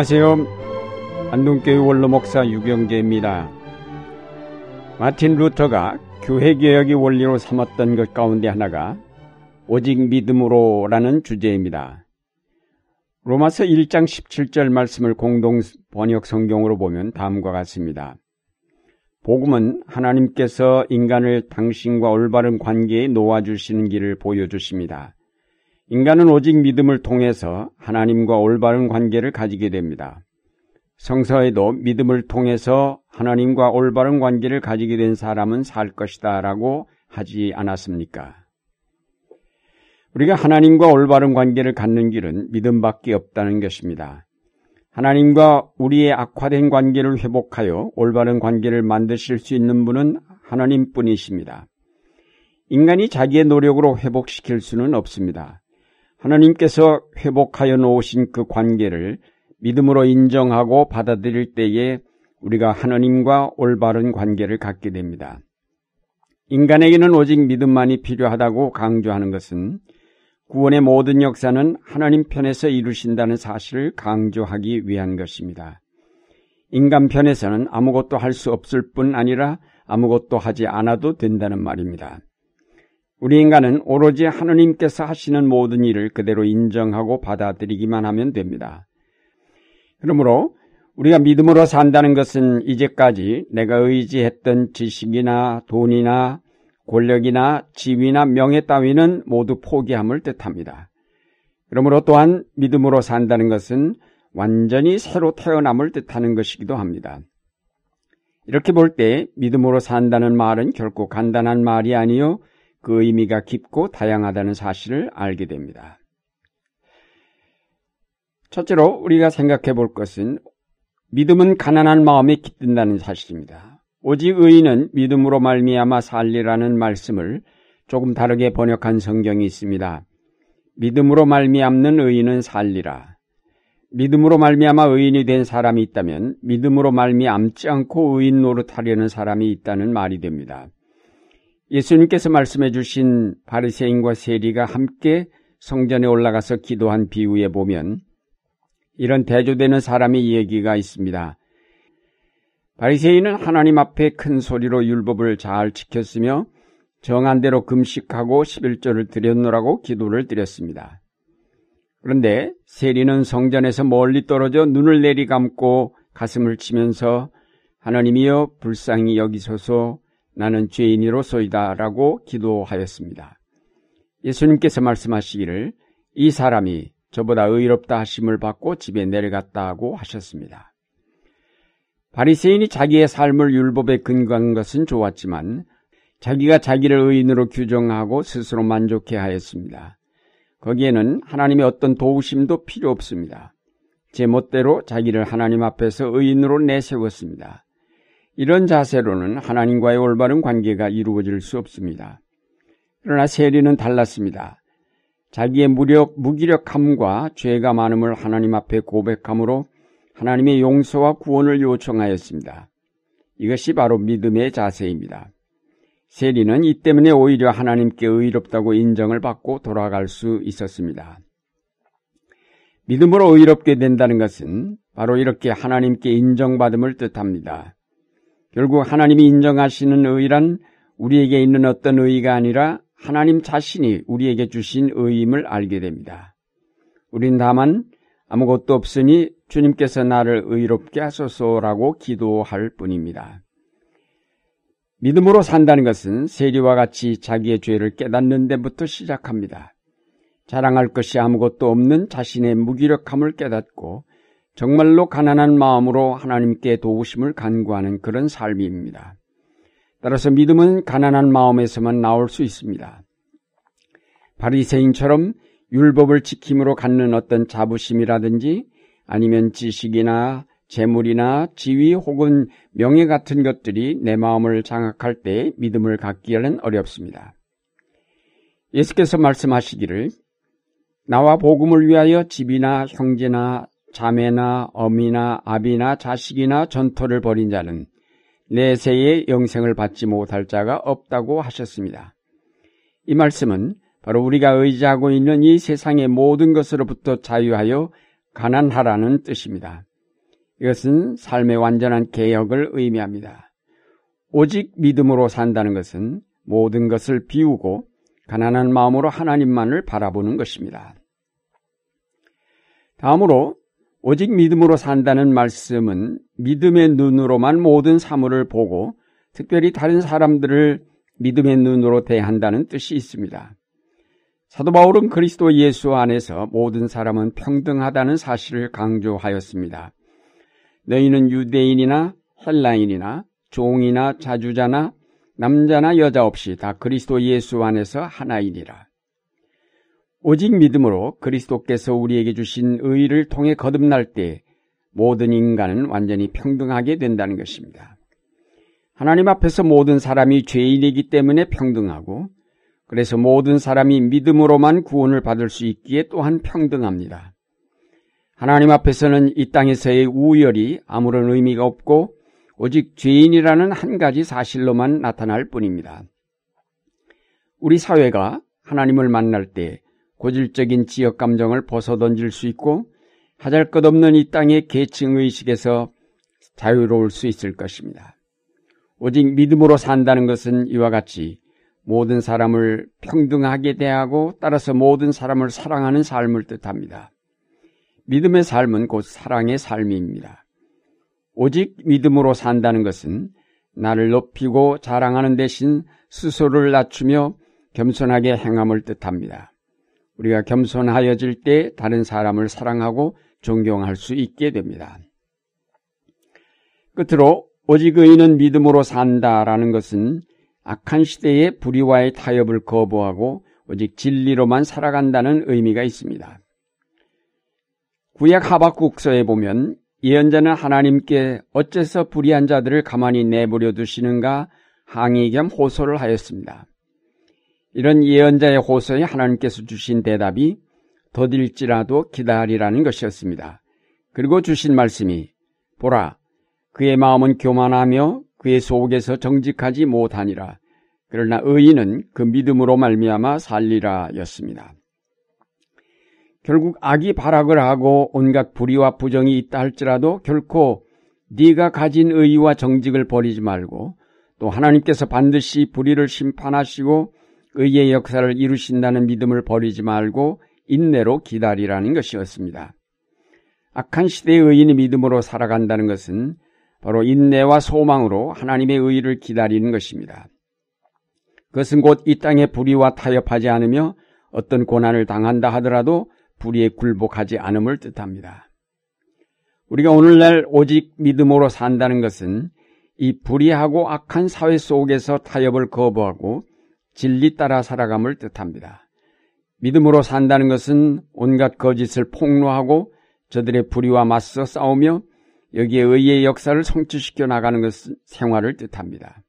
안녕하세요. 안동교회 원로 목사 유경재입니다. 마틴 루터가 교회 개혁의 원리로 삼았던 것 가운데 하나가 오직 믿음으로라는 주제입니다. 로마서 1장 17절 말씀을 공동 번역 성경으로 보면 다음과 같습니다. 복음은 하나님께서 인간을 당신과 올바른 관계에 놓아주시는 길을 보여주십니다. 인간은 오직 믿음을 통해서 하나님과 올바른 관계를 가지게 됩니다. 성서에도 믿음을 통해서 하나님과 올바른 관계를 가지게 된 사람은 살 것이다 라고 하지 않았습니까? 우리가 하나님과 올바른 관계를 갖는 길은 믿음밖에 없다는 것입니다. 하나님과 우리의 악화된 관계를 회복하여 올바른 관계를 만드실 수 있는 분은 하나님 뿐이십니다. 인간이 자기의 노력으로 회복시킬 수는 없습니다. 하나님께서 회복하여 놓으신 그 관계를 믿음으로 인정하고 받아들일 때에 우리가 하나님과 올바른 관계를 갖게 됩니다. 인간에게는 오직 믿음만이 필요하다고 강조하는 것은 구원의 모든 역사는 하나님 편에서 이루신다는 사실을 강조하기 위한 것입니다. 인간 편에서는 아무것도 할 수 없을 뿐 아니라 아무것도 하지 않아도 된다는 말입니다. 우리 인간은 오로지 하나님께서 하시는 모든 일을 그대로 인정하고 받아들이기만 하면 됩니다. 그러므로 우리가 믿음으로 산다는 것은 이제까지 내가 의지했던 지식이나 돈이나 권력이나 지위나 명예 따위는 모두 포기함을 뜻합니다. 그러므로 또한 믿음으로 산다는 것은 완전히 새로 태어남을 뜻하는 것이기도 합니다. 이렇게 볼 때 믿음으로 산다는 말은 결코 간단한 말이 아니요 그 의미가 깊고 다양하다는 사실을 알게 됩니다. 첫째로 우리가 생각해 볼 것은 믿음은 가난한 마음에 깃든다는 사실입니다. 오직 의인은 믿음으로 말미암아 살리라는 말씀을 조금 다르게 번역한 성경이 있습니다. 믿음으로 말미암는 의인은 살리라. 믿음으로 말미암아 의인이 된 사람이 있다면 믿음으로 말미암지 않고 의인 노릇하려는 사람이 있다는 말이 됩니다. 예수님께서 말씀해 주신 바리새인과 세리가 함께 성전에 올라가서 기도한 비유에 보면 이런 대조되는 사람의 얘기가 있습니다. 바리새인은 하나님 앞에 큰 소리로 율법을 잘 지켰으며 정한 대로 금식하고 11조를 드렸노라고 기도를 드렸습니다. 그런데 세리는 성전에서 멀리 떨어져 눈을 내리감고 가슴을 치면서 하나님이여 불쌍히 여기소서 나는 죄인이로소이다 라고 기도하였습니다. 예수님께서 말씀하시기를 이 사람이 저보다 의롭다 하심을 받고 집에 내려갔다고 하셨습니다. 바리새인이 자기의 삶을 율법에 근거한 것은 좋았지만 자기가 자기를 의인으로 규정하고 스스로 만족해 하였습니다. 거기에는 하나님의 어떤 도우심도 필요 없습니다. 제 멋대로 자기를 하나님 앞에서 의인으로 내세웠습니다. 이런 자세로는 하나님과의 올바른 관계가 이루어질 수 없습니다. 그러나 세리는 달랐습니다. 자기의 무력, 무기력함과 죄가 많음을 하나님 앞에 고백함으로 하나님의 용서와 구원을 요청하였습니다. 이것이 바로 믿음의 자세입니다. 세리는 이 때문에 오히려 하나님께 의롭다고 인정을 받고 돌아갈 수 있었습니다. 믿음으로 의롭게 된다는 것은 바로 이렇게 하나님께 인정받음을 뜻합니다. 결국 하나님이 인정하시는 의란 우리에게 있는 어떤 의의가 아니라 하나님 자신이 우리에게 주신 의임을 알게 됩니다. 우린 다만 아무것도 없으니 주님께서 나를 의롭게 하소서라고 기도할 뿐입니다. 믿음으로 산다는 것은 세리와 같이 자기의 죄를 깨닫는 데부터 시작합니다. 자랑할 것이 아무것도 없는 자신의 무기력함을 깨닫고 정말로 가난한 마음으로 하나님께 도우심을 간구하는 그런 삶입니다. 따라서 믿음은 가난한 마음에서만 나올 수 있습니다. 바리새인처럼 율법을 지킴으로 갖는 어떤 자부심이라든지 아니면 지식이나 재물이나 지위 혹은 명예 같은 것들이 내 마음을 장악할 때 믿음을 갖기에는 어렵습니다. 예수께서 말씀하시기를 나와 복음을 위하여 집이나 형제나 자매나 어미나 아비나 자식이나 전토를 벌인 자는 내세의 영생을 받지 못할 자가 없다고 하셨습니다. 이 말씀은 바로 우리가 의지하고 있는 이 세상의 모든 것으로부터 자유하여 가난하라는 뜻입니다. 이것은 삶의 완전한 개혁을 의미합니다. 오직 믿음으로 산다는 것은 모든 것을 비우고 가난한 마음으로 하나님만을 바라보는 것입니다. 다음으로 오직 믿음으로 산다는 말씀은 믿음의 눈으로만 모든 사물을 보고 특별히 다른 사람들을 믿음의 눈으로 대한다는 뜻이 있습니다. 사도 바울은 그리스도 예수 안에서 모든 사람은 평등하다는 사실을 강조하였습니다. 너희는 유대인이나 헬라인이나 종이나 자주자나 남자나 여자 없이 다 그리스도 예수 안에서 하나이니라. 오직 믿음으로 그리스도께서 우리에게 주신 의를 통해 거듭날 때 모든 인간은 완전히 평등하게 된다는 것입니다. 하나님 앞에서 모든 사람이 죄인이기 때문에 평등하고 그래서 모든 사람이 믿음으로만 구원을 받을 수 있기에 또한 평등합니다. 하나님 앞에서는 이 땅에서의 우열이 아무런 의미가 없고 오직 죄인이라는 한 가지 사실로만 나타날 뿐입니다. 우리 사회가 하나님을 만날 때 고질적인 지역 감정을 벗어던질 수 있고 하잘 것 없는 이 땅의 계층 의식에서 자유로울 수 있을 것입니다. 오직 믿음으로 산다는 것은 이와 같이 모든 사람을 평등하게 대하고 따라서 모든 사람을 사랑하는 삶을 뜻합니다. 믿음의 삶은 곧 사랑의 삶입니다. 오직 믿음으로 산다는 것은 나를 높이고 자랑하는 대신 스스로를 낮추며 겸손하게 행함을 뜻합니다. 우리가 겸손하여질 때 다른 사람을 사랑하고 존경할 수 있게 됩니다. 끝으로 오직 의인은 믿음으로 산다라는 것은 악한 시대의 불의와의 타협을 거부하고 오직 진리로만 살아간다는 의미가 있습니다. 구약 하박국서에 보면 예언자는 하나님께 어째서 불의한 자들을 가만히 내버려 두시는가 항의 겸 호소를 하였습니다. 이런 예언자의 호소에 하나님께서 주신 대답이 더딜지라도 기다리라는 것이었습니다. 그리고 주신 말씀이 보라 그의 마음은 교만하며 그의 속에서 정직하지 못하니라. 그러나 의인은 그 믿음으로 말미암아 살리라였습니다. 결국 악이 발악을 하고 온갖 불의와 부정이 있다 할지라도 결코 네가 가진 의와 정직을 버리지 말고 또 하나님께서 반드시 불의를 심판하시고 의의 역사를 이루신다는 믿음을 버리지 말고 인내로 기다리라는 것이었습니다. 악한 시대의 의인이 믿음으로 살아간다는 것은 바로 인내와 소망으로 하나님의 의를 기다리는 것입니다. 그것은 곧 이 땅의 불의와 타협하지 않으며 어떤 고난을 당한다 하더라도 불의에 굴복하지 않음을 뜻합니다. 우리가 오늘날 오직 믿음으로 산다는 것은 이 불의하고 악한 사회 속에서 타협을 거부하고 진리 따라 살아감을 뜻합니다. 믿음으로 산다는 것은 온갖 거짓을 폭로하고 저들의 불의와 맞서 싸우며 여기에 의의 역사를 성취시켜 나가는 것은 생활을 뜻합니다.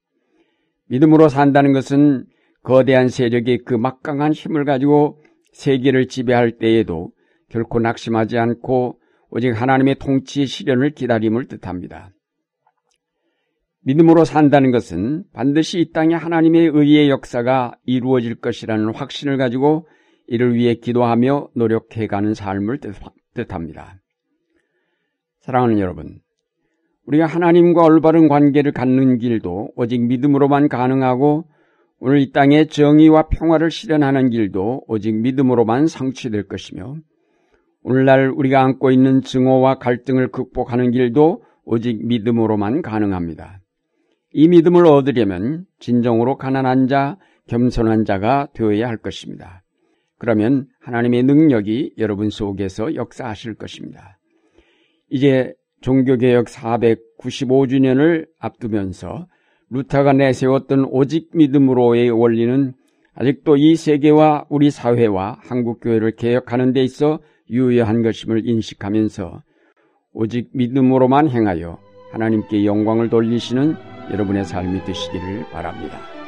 믿음으로 산다는 것은 거대한 세력의 그 막강한 힘을 가지고 세계를 지배할 때에도 결코 낙심하지 않고 오직 하나님의 통치의 실현을 기다림을 뜻합니다. 믿음으로 산다는 것은 반드시 이 땅에 하나님의 의의 역사가 이루어질 것이라는 확신을 가지고 이를 위해 기도하며 노력해가는 삶을 뜻합니다. 사랑하는 여러분, 우리가 하나님과 올바른 관계를 갖는 길도 오직 믿음으로만 가능하고 오늘 이 땅에 정의와 평화를 실현하는 길도 오직 믿음으로만 성취될 것이며 오늘날 우리가 안고 있는 증오와 갈등을 극복하는 길도 오직 믿음으로만 가능합니다. 이 믿음을 얻으려면 진정으로 가난한 자, 겸손한 자가 되어야 할 것입니다. 그러면 하나님의 능력이 여러분 속에서 역사하실 것입니다. 이제 종교개혁 495주년을 앞두면서 루타가 내세웠던 오직 믿음으로의 원리는 아직도 이 세계와 우리 사회와 한국교회를 개혁하는 데 있어 유효한 것임을 인식하면서 오직 믿음으로만 행하여 하나님께 영광을 돌리시는 여러분의 삶이 되시기를 바랍니다.